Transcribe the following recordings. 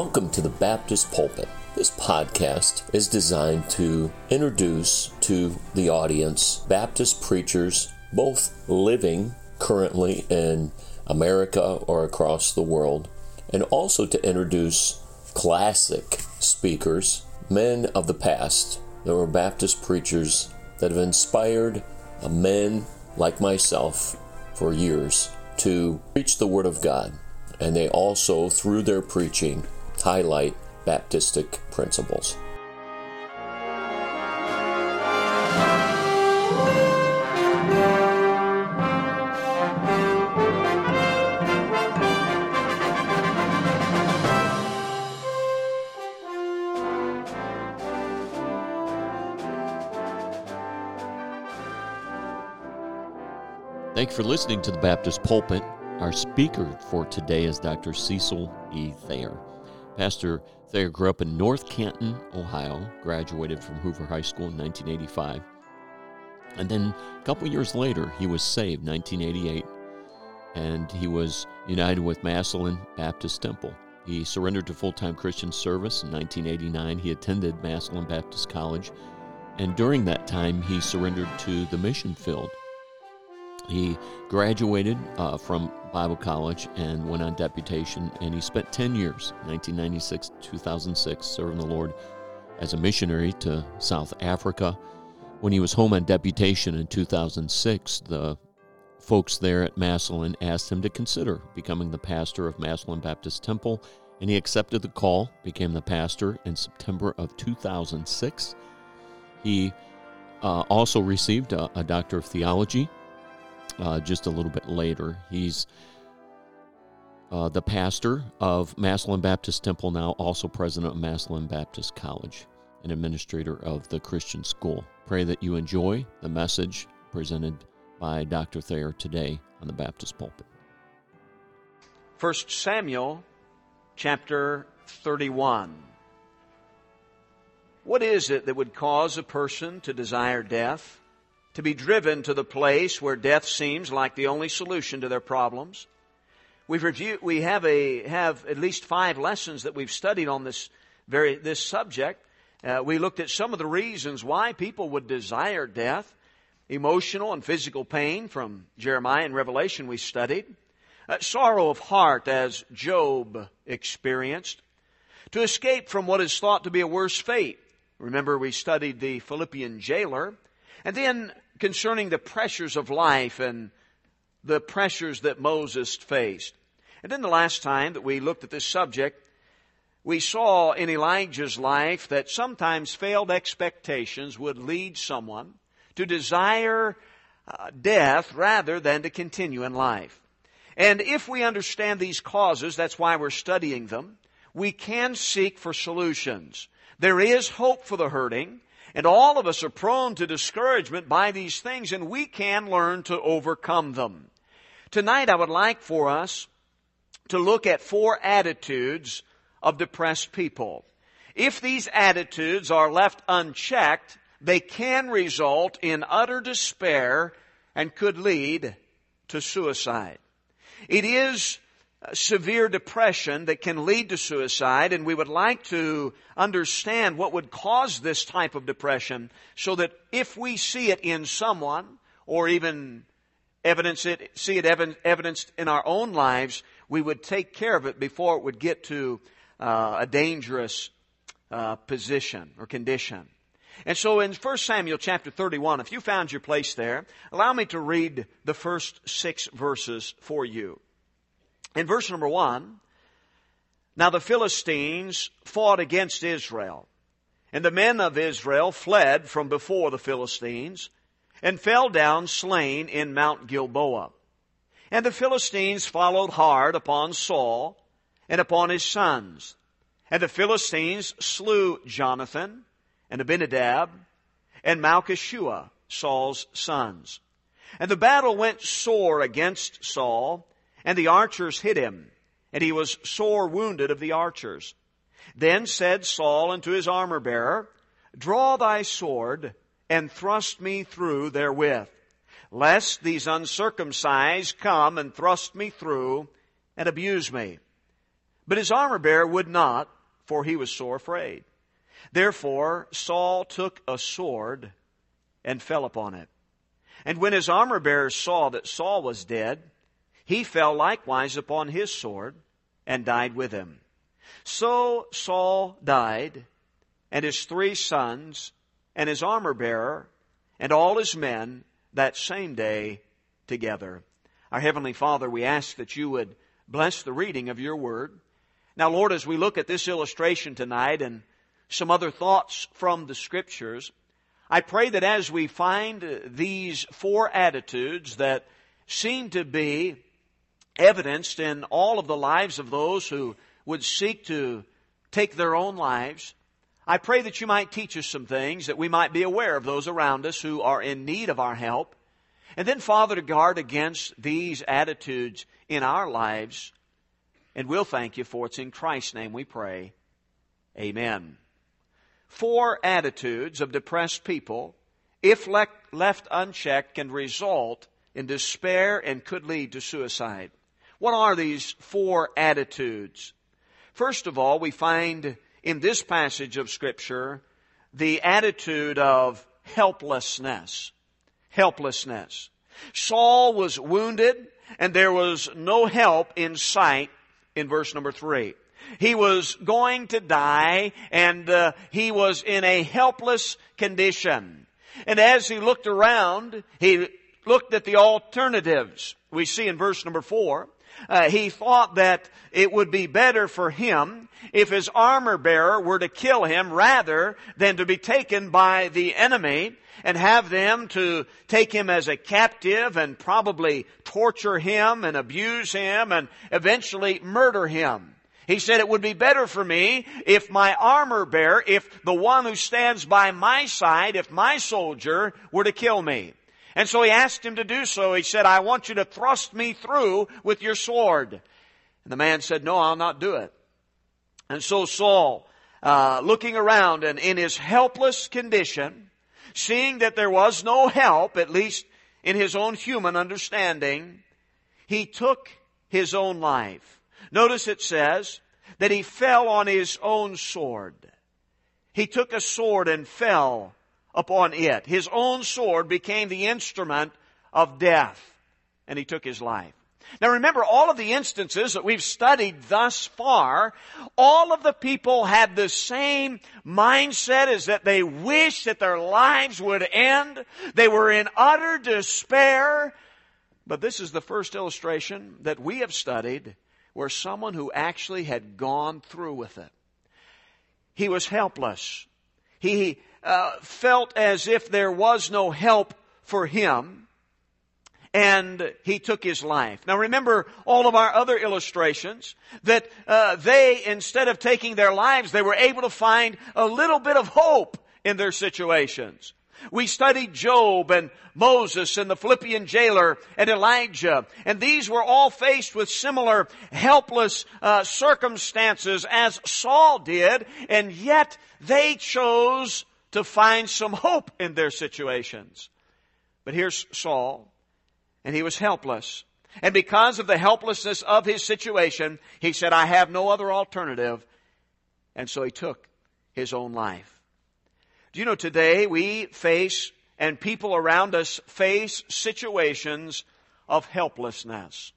Welcome to the Baptist Pulpit. This podcast is designed to introduce to the audience Baptist preachers, both living currently in America or across the world, and also to introduce classic speakers, men of the past that were Baptist preachers that have inspired men like myself for years to preach the Word of God. And they also, through their preaching, highlight Baptistic principles. Thank you for listening to the Baptist Pulpit. Our speaker for today is Dr. Cecil E. Thayer. Pastor Thayer grew up in North Canton, Ohio, graduated from Hoover High School in 1985. And then a couple years later, he was saved, 1988, and he was united with Massillon Baptist Temple. He surrendered to full time Christian service in 1989. He attended Massillon Baptist College, and during that time, he surrendered to the mission field he graduated uh, from Bible College and went on deputation, and he spent 10 years, 1996 2006, serving the Lord as a missionary to South Africa. When he was home on deputation in 2006, the folks there at Massillon asked him to consider becoming the pastor of Massillon Baptist Temple, and he accepted the call, became the pastor in September of 2006. He uh, also received a, a Doctor of Theology uh, just a little bit later. He's uh, the pastor of Massillon Baptist Temple now, also president of Massillon Baptist College, and administrator of the Christian School. Pray that you enjoy the message presented by Dr. Thayer today on the Baptist pulpit. 1 Samuel chapter 31. What is it that would cause a person to desire death? To be driven to the place where death seems like the only solution to their problems. We've reviewed, we have a, have at least five lessons that we've studied on this very, this subject. Uh, we looked at some of the reasons why people would desire death. Emotional and physical pain from Jeremiah and Revelation we studied. Uh, sorrow of heart as Job experienced. To escape from what is thought to be a worse fate. Remember we studied the Philippian jailer. And then concerning the pressures of life and the pressures that Moses faced. And then the last time that we looked at this subject, we saw in Elijah's life that sometimes failed expectations would lead someone to desire uh, death rather than to continue in life. And if we understand these causes, that's why we're studying them, we can seek for solutions. There is hope for the hurting. And all of us are prone to discouragement by these things, and we can learn to overcome them. Tonight, I would like for us to look at four attitudes of depressed people. If these attitudes are left unchecked, they can result in utter despair and could lead to suicide. It is severe depression that can lead to suicide, and we would like to understand what would cause this type of depression so that if we see it in someone or even evidence it, see it evidenced in our own lives, we would take care of it before it would get to uh, a dangerous uh, position or condition. And so in 1 Samuel chapter 31, if you found your place there, allow me to read the first six verses for you. In verse number one, now the Philistines fought against Israel, and the men of Israel fled from before the Philistines, and fell down slain in Mount Gilboa. And the Philistines followed hard upon Saul and upon his sons. And the Philistines slew Jonathan and Abinadab and Malchishua, Saul's sons. And the battle went sore against Saul, and the archers hit him, and he was sore wounded of the archers. Then said Saul unto his armor bearer, Draw thy sword, and thrust me through therewith, lest these uncircumcised come and thrust me through and abuse me. But his armor bearer would not, for he was sore afraid. Therefore Saul took a sword and fell upon it. And when his armor bearer saw that Saul was dead, he fell likewise upon his sword and died with him. So Saul died, and his three sons, and his armor bearer, and all his men that same day together. Our Heavenly Father, we ask that you would bless the reading of your word. Now, Lord, as we look at this illustration tonight and some other thoughts from the scriptures, I pray that as we find these four attitudes that seem to be evidenced in all of the lives of those who would seek to take their own lives, I pray that you might teach us some things that we might be aware of those around us who are in need of our help. And then, Father, to guard against these attitudes in our lives. And we'll thank you for it's in Christ's name we pray. Amen. Four attitudes of depressed people, if left unchecked, can result in despair and could lead to suicide. What are these four attitudes? First of all, we find in this passage of Scripture the attitude of helplessness. Helplessness. Saul was wounded and there was no help in sight in verse number three. He was going to die and uh, he was in a helpless condition. And as he looked around, he looked at the alternatives. We see in verse number four, uh, he thought that it would be better for him if his armor bearer were to kill him rather than to be taken by the enemy and have them to take him as a captive and probably torture him and abuse him and eventually murder him. He said it would be better for me if my armor bearer, if the one who stands by my side, if my soldier were to kill me. And so he asked him to do so. He said, I want you to thrust me through with your sword. And the man said, No, I'll not do it. And so Saul, uh, looking around and in his helpless condition, seeing that there was no help, at least in his own human understanding, he took his own life. Notice it says that he fell on his own sword. He took a sword and fell upon it. His own sword became the instrument of death, and he took his life. Now remember, all of the instances that we've studied thus far, all of the people had the same mindset as that they wished that their lives would end. They were in utter despair. But this is the first illustration that we have studied where someone who actually had gone through with it. He was helpless. He uh, felt as if there was no help for him and he took his life. Now remember all of our other illustrations that uh, they, instead of taking their lives, they were able to find a little bit of hope in their situations. We studied Job and Moses and the Philippian jailer and Elijah, and these were all faced with similar helpless uh, circumstances as Saul did, and yet they chose to find some hope in their situations. But here's Saul, and he was helpless. And because of the helplessness of his situation, he said, I have no other alternative. And so he took his own life. Do you know today we face and people around us face situations of helplessness.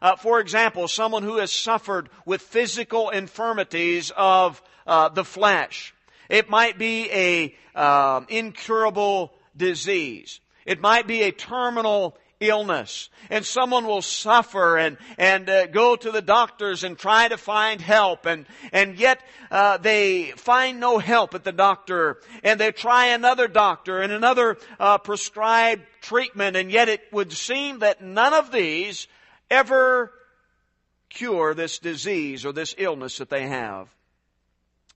Uh, for example, someone who has suffered with physical infirmities of uh, the flesh. It might be a uh, incurable disease. It might be a terminal illness. And someone will suffer and and uh, go to the doctors and try to find help. And and yet uh, they find no help at the doctor. And they try another doctor and another uh, prescribed treatment. And yet it would seem that none of these ever cure this disease or this illness that they have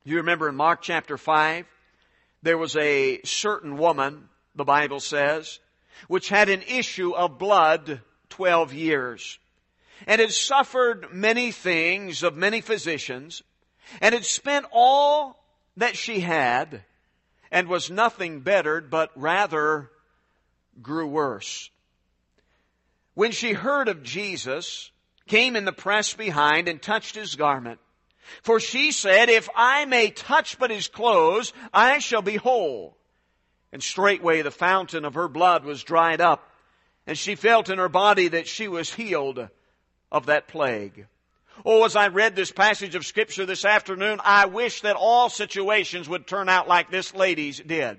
you remember in Mark chapter 5, there was a certain woman, the Bible says, which had an issue of blood 12 years and had suffered many things of many physicians and had spent all that she had and was nothing bettered but rather grew worse. When she heard of Jesus, came in the press behind and touched his garment, For she said, If I may touch but his clothes, I shall be whole. And straightway the fountain of her blood was dried up, and she felt in her body that she was healed of that plague. Oh, as I read this passage of scripture this afternoon, I wish that all situations would turn out like this lady's did.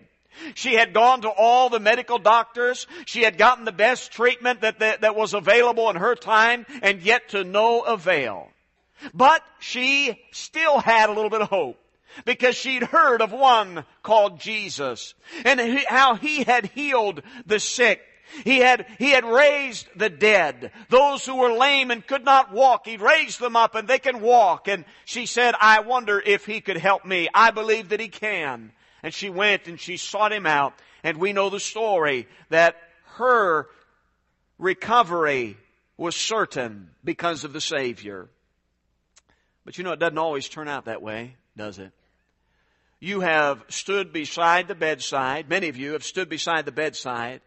She had gone to all the medical doctors. She had gotten the best treatment that, that, that was available in her time, and yet to no avail. But she still had a little bit of hope because she'd heard of one called Jesus and how he had healed the sick. He had, he had raised the dead. Those who were lame and could not walk, he raised them up and they can walk. And she said, I wonder if he could help me. I believe that he can. And she went and she sought him out. And we know the story that her recovery was certain because of the Savior. But you know, it doesn't always turn out that way, does it? You have stood beside the bedside, many of you have stood beside the bedside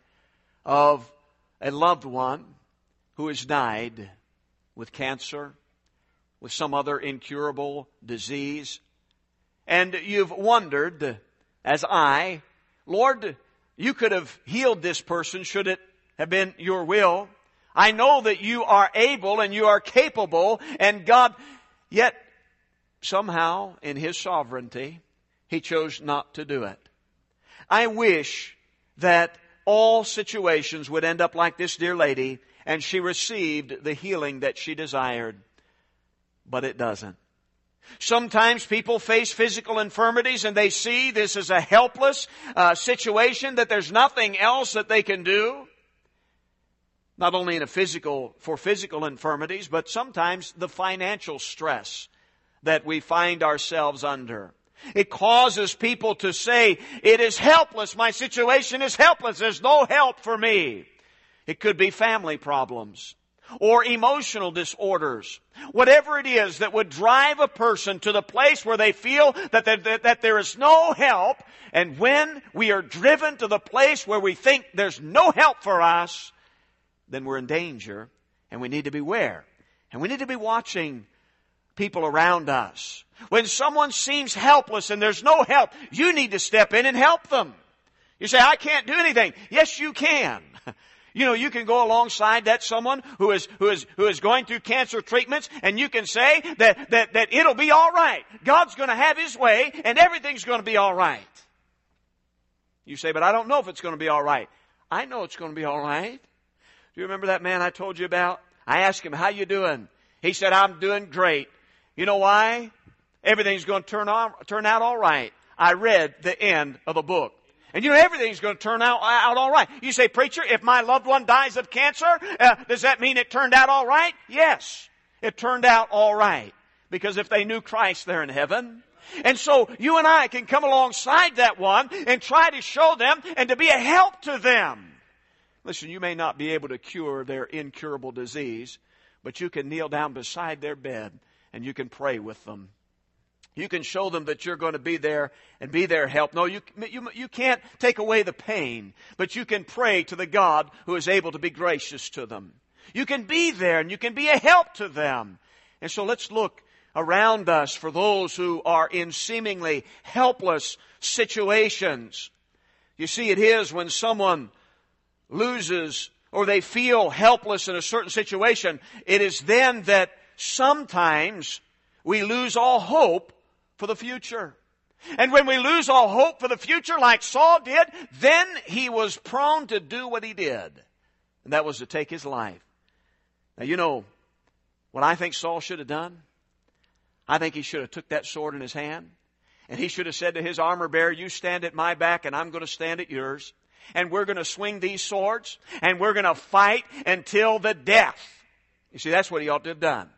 of a loved one who has died with cancer, with some other incurable disease. And you've wondered, as I, Lord, you could have healed this person should it have been your will. I know that you are able and you are capable and God, Yet, somehow, in His sovereignty, He chose not to do it. I wish that all situations would end up like this dear lady and she received the healing that she desired. But it doesn't. Sometimes people face physical infirmities and they see this as a helpless uh, situation, that there's nothing else that they can do not only in a physical, for physical infirmities, but sometimes the financial stress that we find ourselves under. It causes people to say, it is helpless, my situation is helpless, there's no help for me. It could be family problems or emotional disorders. Whatever it is that would drive a person to the place where they feel that, that, that, there is no help, and when we are driven to the place where we think there's no help for us, then we're in danger and we need to beware. And we need to be watching people around us. When someone seems helpless and there's no help, you need to step in and help them. You say, I can't do anything. Yes, you can. You know, you can go alongside that someone who is, who is, who is going through cancer treatments and you can say that, that, that it'll be alright. God's gonna have His way and everything's gonna be alright. You say, but I don't know if it's gonna be alright. I know it's gonna be alright. Do you remember that man I told you about? I asked him, how you doing? He said, I'm doing great. You know why? Everything's going to turn, on, turn out all right. I read the end of the book. And you know everything's going to turn out, out all right. You say, preacher, if my loved one dies of cancer, uh, does that mean it turned out all right? Yes. It turned out all right. Because if they knew Christ, they're in heaven. And so you and I can come alongside that one and try to show them and to be a help to them. Listen, you may not be able to cure their incurable disease, but you can kneel down beside their bed and you can pray with them. You can show them that you're going to be there and be their help. No, you, you, you can't take away the pain, but you can pray to the God who is able to be gracious to them. You can be there and you can be a help to them. And so let's look around us for those who are in seemingly helpless situations. You see, it is when someone loses or they feel helpless in a certain situation, it is then that sometimes we lose all hope for the future. And when we lose all hope for the future, like Saul did, then he was prone to do what he did. And that was to take his life. Now, you know what I think Saul should have done? I think he should have took that sword in his hand and he should have said to his armor bearer, you stand at my back and I'm going to stand at yours and we're going to swing these swords and we're going to fight until the death. You see, that's what he ought to have done.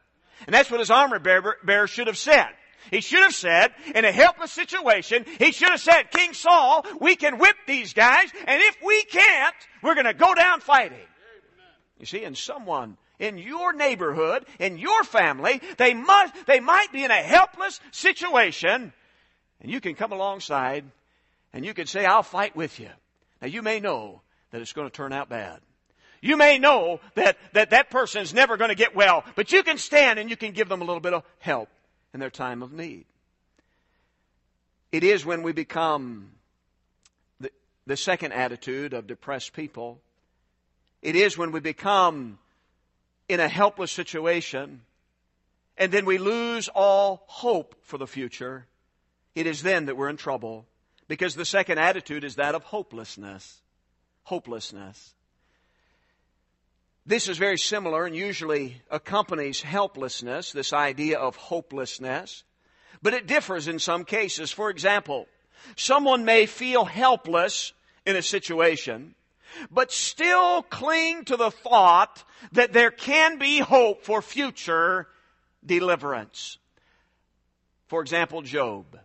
And that's what his armor bearer, bearer should have said. He should have said, in a helpless situation, he should have said, King Saul, we can whip these guys, and if we can't, we're going to go down fighting. You see, and someone in your neighborhood, in your family, they must, they might be in a helpless situation, and you can come alongside and you can say, I'll fight with you. Now you may know that it's going to turn out bad. You may know that that, that person's never going to get well, but you can stand and you can give them a little bit of help. in their time of need. It is when we become the, the second attitude of depressed people. It is when we become in a helpless situation and then we lose all hope for the future. It is then that we're in trouble because the second attitude is that of hopelessness. Hopelessness. This is very similar and usually accompanies helplessness, this idea of hopelessness. But it differs in some cases. For example, someone may feel helpless in a situation, but still cling to the thought that there can be hope for future deliverance. For example, Job.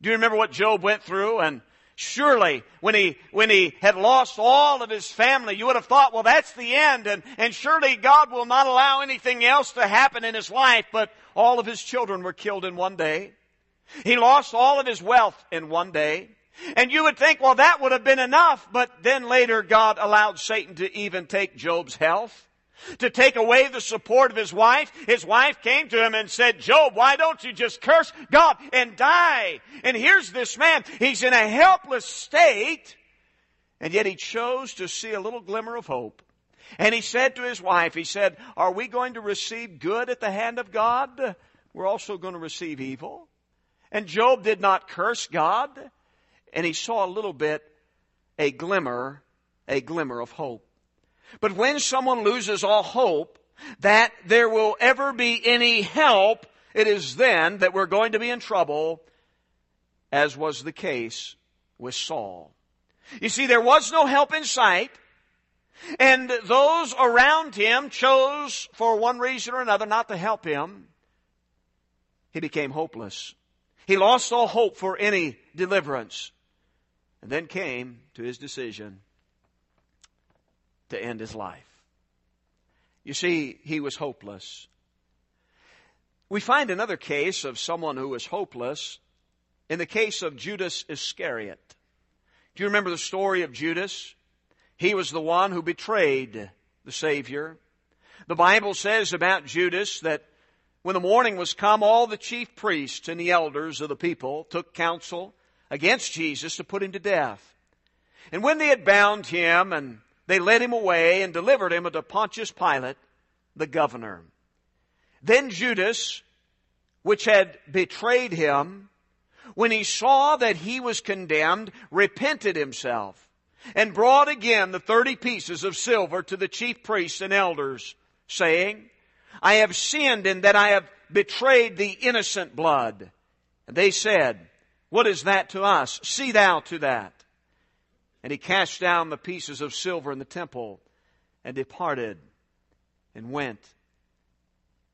Do you remember what Job went through? And Surely, when he, when he had lost all of his family, you would have thought, well, that's the end, and, and surely God will not allow anything else to happen in his life, but all of his children were killed in one day. He lost all of his wealth in one day. And you would think, well, that would have been enough, but then later God allowed Satan to even take Job's health to take away the support of his wife. His wife came to him and said, Job, why don't you just curse God and die? And here's this man. He's in a helpless state, and yet he chose to see a little glimmer of hope. And he said to his wife, he said, are we going to receive good at the hand of God? We're also going to receive evil. And Job did not curse God, and he saw a little bit, a glimmer, a glimmer of hope. But when someone loses all hope that there will ever be any help, it is then that we're going to be in trouble, as was the case with Saul. You see, there was no help in sight, and those around him chose, for one reason or another, not to help him. He became hopeless. He lost all hope for any deliverance, and then came to his decision to end his life. You see, he was hopeless. We find another case of someone who was hopeless in the case of Judas Iscariot. Do you remember the story of Judas? He was the one who betrayed the Savior. The Bible says about Judas that when the morning was come, all the chief priests and the elders of the people took counsel against Jesus to put him to death. And when they had bound him and they led him away and delivered him unto Pontius Pilate, the governor. Then Judas, which had betrayed him, when he saw that he was condemned, repented himself and brought again the thirty pieces of silver to the chief priests and elders, saying, I have sinned in that I have betrayed the innocent blood. And they said, What is that to us? See thou to that. And he cast down the pieces of silver in the temple and departed and went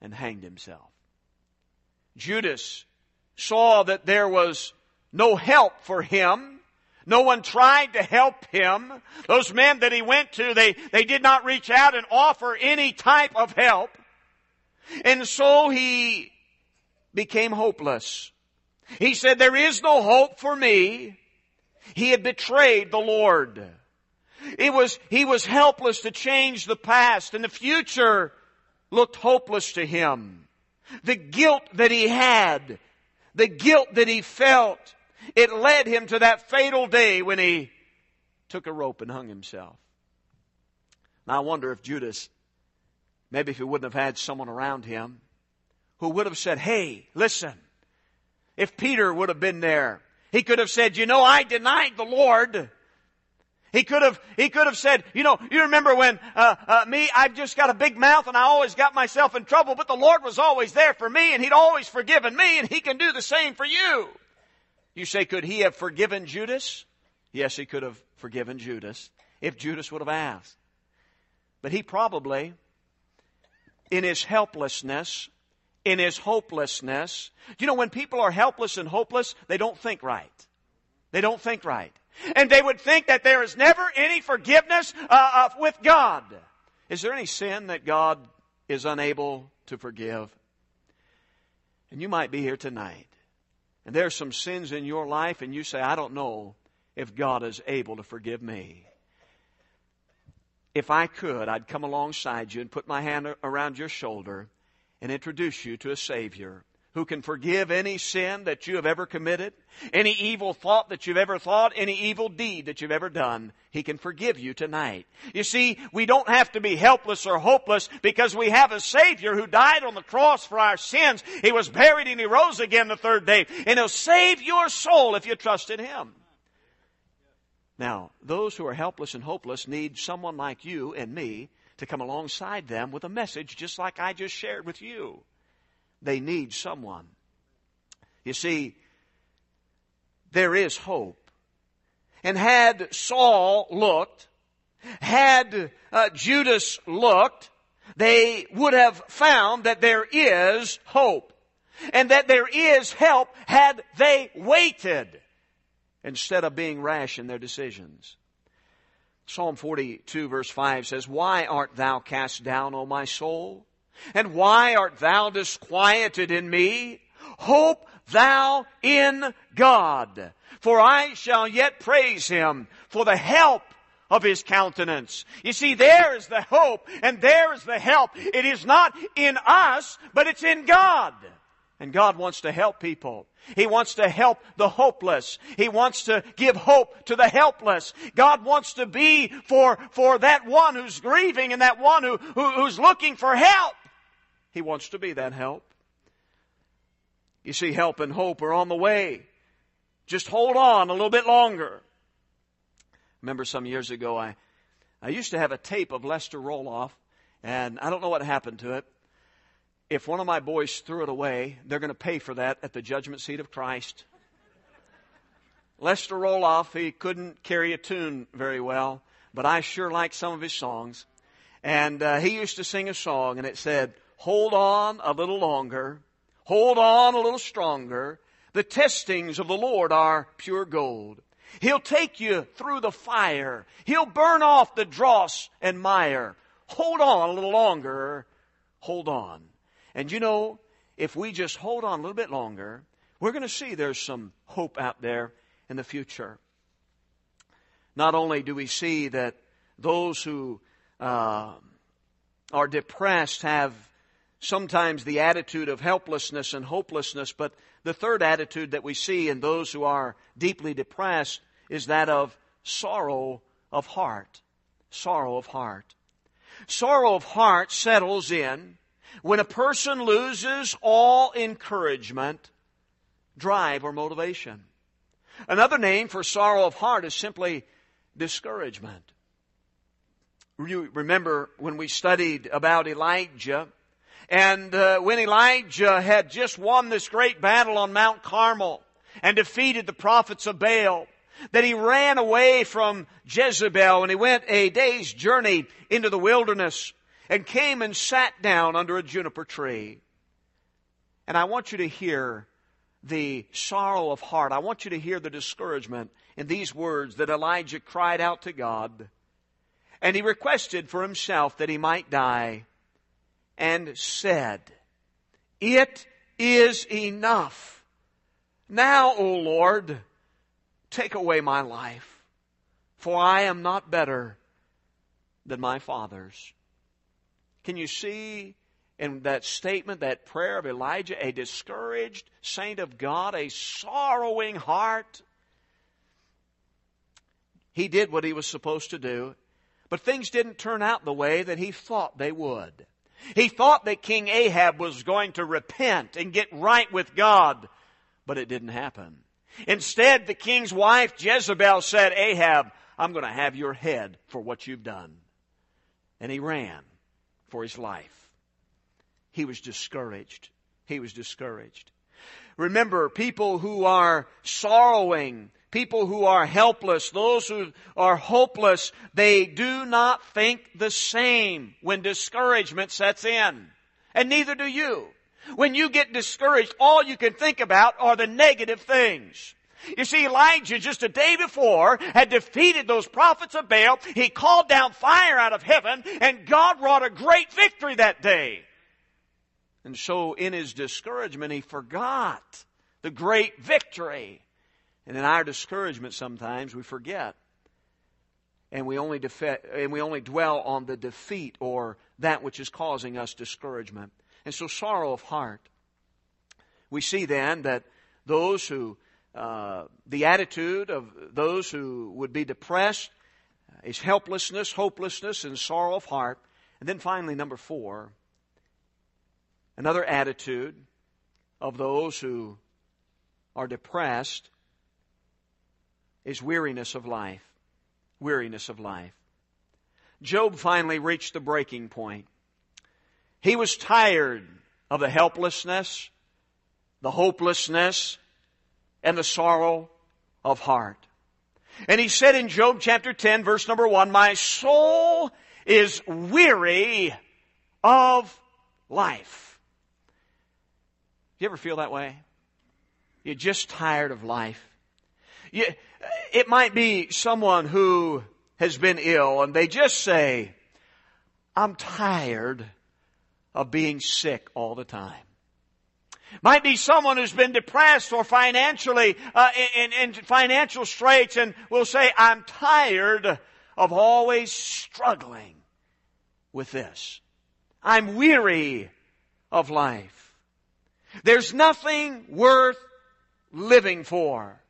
and hanged himself. Judas saw that there was no help for him. No one tried to help him. Those men that he went to, they, they did not reach out and offer any type of help. And so he became hopeless. He said, there is no hope for me. He had betrayed the Lord. It was, he was helpless to change the past and the future looked hopeless to him. The guilt that he had, the guilt that he felt, it led him to that fatal day when he took a rope and hung himself. Now I wonder if Judas, maybe if he wouldn't have had someone around him who would have said, hey, listen, if Peter would have been there, he could have said, you know, I denied the Lord. He could have, he could have said, you know, you remember when, uh, uh, me, I've just got a big mouth and I always got myself in trouble, but the Lord was always there for me and He'd always forgiven me and He can do the same for you. You say, could He have forgiven Judas? Yes, He could have forgiven Judas if Judas would have asked. But He probably, in His helplessness, in his hopelessness. You know when people are helpless and hopeless, they don't think right. They don't think right. And they would think that there is never any forgiveness uh, uh, with God. Is there any sin that God is unable to forgive? And you might be here tonight. And there are some sins in your life, and you say, I don't know if God is able to forgive me. If I could, I'd come alongside you and put my hand around your shoulder and introduce you to a Savior who can forgive any sin that you have ever committed, any evil thought that you've ever thought, any evil deed that you've ever done. He can forgive you tonight. You see, we don't have to be helpless or hopeless because we have a Savior who died on the cross for our sins. He was buried and He rose again the third day. And He'll save your soul if you trust in Him. Now, those who are helpless and hopeless need someone like you and me to come alongside them with a message just like I just shared with you. They need someone. You see, there is hope. And had Saul looked, had uh, Judas looked, they would have found that there is hope. And that there is help had they waited instead of being rash in their decisions. Psalm 42 verse 5 says, Why art thou cast down, O my soul? And why art thou disquieted in me? Hope thou in God, for I shall yet praise him for the help of his countenance. You see, there is the hope and there is the help. It is not in us, but it's in God. And God wants to help people. He wants to help the hopeless. He wants to give hope to the helpless. God wants to be for, for that one who's grieving and that one who, who who's looking for help. He wants to be that help. You see, help and hope are on the way. Just hold on a little bit longer. Remember some years ago, I, I used to have a tape of Lester Roloff, and I don't know what happened to it. If one of my boys threw it away, they're going to pay for that at the judgment seat of Christ. Lester Roloff, he couldn't carry a tune very well, but I sure like some of his songs. And uh, he used to sing a song, and it said, hold on a little longer, hold on a little stronger. The testings of the Lord are pure gold. He'll take you through the fire. He'll burn off the dross and mire. Hold on a little longer. Hold on. And you know, if we just hold on a little bit longer, we're going to see there's some hope out there in the future. Not only do we see that those who uh, are depressed have sometimes the attitude of helplessness and hopelessness, but the third attitude that we see in those who are deeply depressed is that of sorrow of heart. Sorrow of heart. Sorrow of heart settles in when a person loses all encouragement, drive, or motivation. Another name for sorrow of heart is simply discouragement. You remember when we studied about Elijah and uh, when Elijah had just won this great battle on Mount Carmel and defeated the prophets of Baal, that he ran away from Jezebel and he went a day's journey into the wilderness and came and sat down under a juniper tree. And I want you to hear the sorrow of heart. I want you to hear the discouragement in these words that Elijah cried out to God. And he requested for himself that he might die and said, It is enough. Now, O Lord, take away my life, for I am not better than my fathers. Can you see in that statement, that prayer of Elijah, a discouraged saint of God, a sorrowing heart? He did what he was supposed to do, but things didn't turn out the way that he thought they would. He thought that King Ahab was going to repent and get right with God, but it didn't happen. Instead, the king's wife Jezebel said, Ahab, I'm going to have your head for what you've done. And he ran for his life. He was discouraged. He was discouraged. Remember, people who are sorrowing people who are helpless, those who are hopeless, they do not think the same when discouragement sets in. And neither do you. When you get discouraged, all you can think about are the negative things. You see, Elijah just a day before had defeated those prophets of Baal. He called down fire out of heaven and God wrought a great victory that day. And so in his discouragement, he forgot the great victory. And in our discouragement sometimes we forget. And we only defe- and we only dwell on the defeat or that which is causing us discouragement. And so sorrow of heart. We see then that those who, uh, the attitude of those who would be depressed is helplessness, hopelessness, and sorrow of heart. And then finally, number four, another attitude of those who are depressed is weariness of life. Weariness of life. Job finally reached the breaking point. He was tired of the helplessness, the hopelessness, and the sorrow of heart. And he said in Job chapter 10 verse number 1, My soul is weary of life. Do you ever feel that way? You're just tired of life. You, it might be someone who has been ill and they just say, I'm tired of being sick all the time. Might be someone who's been depressed or financially uh, in, in financial straits and will say, I'm tired of always struggling with this. I'm weary of life. There's nothing worth living for.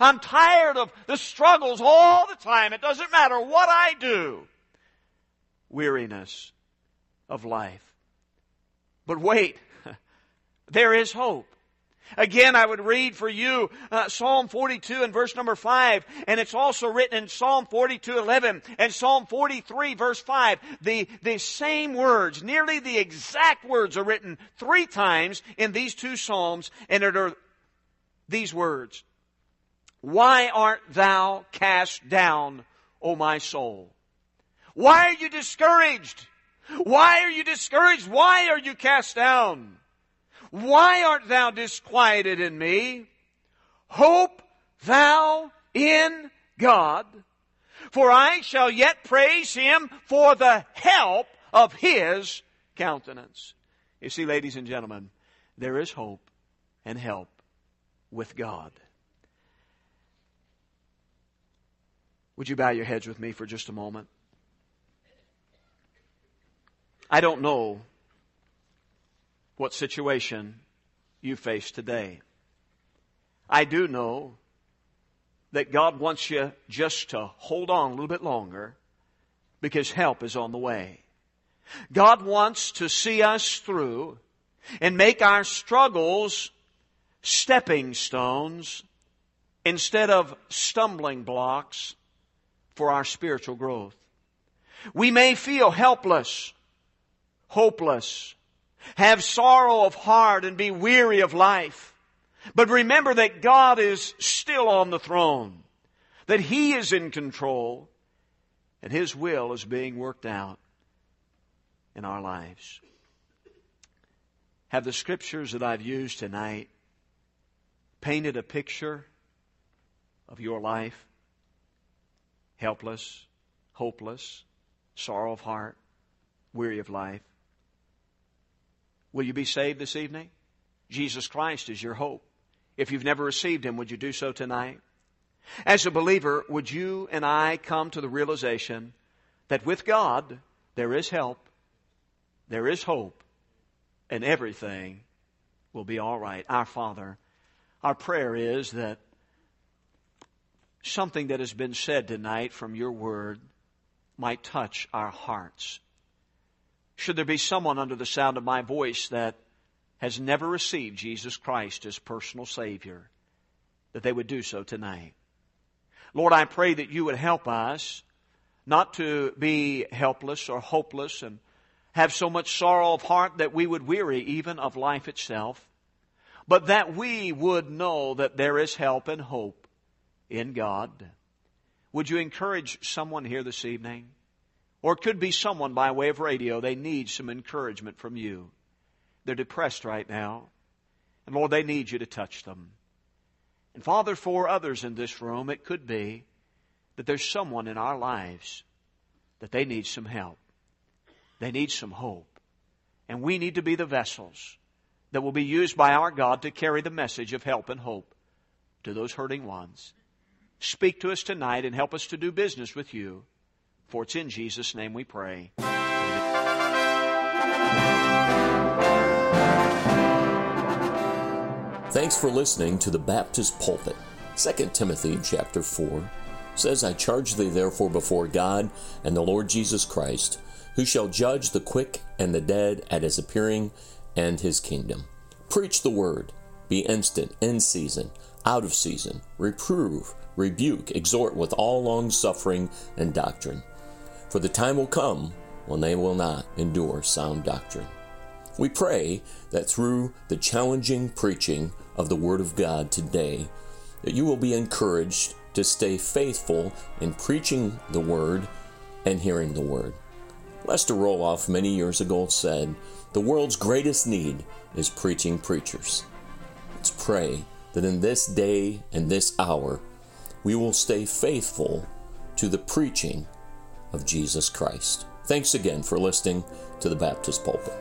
I'm tired of the struggles all the time. It doesn't matter what I do. Weariness of life. But wait, there is hope. Again, I would read for you uh, Psalm 42 and verse number 5, and it's also written in Psalm 42, 11 and Psalm 43 verse 5. The, the same words, nearly the exact words are written three times in these two Psalms, and it are these words. Why art thou cast down, O my soul? Why are you discouraged? Why are you discouraged? Why are you cast down? Why art thou disquieted in me? Hope thou in God, for I shall yet praise him for the help of his countenance. You see, ladies and gentlemen, there is hope and help with God. Would you bow your heads with me for just a moment? I don't know what situation you face today. I do know that God wants you just to hold on a little bit longer because help is on the way. God wants to see us through and make our struggles stepping stones instead of stumbling blocks for our spiritual growth. We may feel helpless, hopeless, have sorrow of heart and be weary of life. But remember that God is still on the throne, that He is in control, and His will is being worked out in our lives. Have the scriptures that I've used tonight painted a picture of your life? Helpless, hopeless, sorrow of heart, weary of life. Will you be saved this evening? Jesus Christ is your hope. If you've never received Him, would you do so tonight? As a believer, would you and I come to the realization that with God, there is help, there is hope, and everything will be all right. Our Father, our prayer is that something that has been said tonight from your word might touch our hearts should there be someone under the sound of my voice that has never received Jesus Christ as personal Savior, that they would do so tonight. Lord, I pray that you would help us not to be helpless or hopeless and have so much sorrow of heart that we would weary even of life itself, but that we would know that there is help and hope in God. Would you encourage someone here this evening? Or it could be someone by way of radio. They need some encouragement from you. They're depressed right now. And Lord, they need you to touch them. And Father, for others in this room, it could be that there's someone in our lives that they need some help. They need some hope. And we need to be the vessels that will be used by our God to carry the message of help and hope to those hurting ones. Speak to us tonight and help us to do business with you. For it's in Jesus' name we pray. Thanks for listening to the Baptist Pulpit. 2 Timothy chapter 4 says, I charge thee therefore before God and the Lord Jesus Christ, who shall judge the quick and the dead at his appearing and his kingdom. Preach the word, be instant, in season, out of season, reprove, rebuke, exhort with all long suffering and doctrine. For the time will come when they will not endure sound doctrine. We pray that through the challenging preaching of the Word of God today, that you will be encouraged to stay faithful in preaching the Word and hearing the Word. Lester Roloff many years ago said, The world's greatest need is preaching preachers. Let's pray that in this day and this hour, we will stay faithful to the preaching of Jesus Christ. Thanks again for listening to the Baptist Pulpit.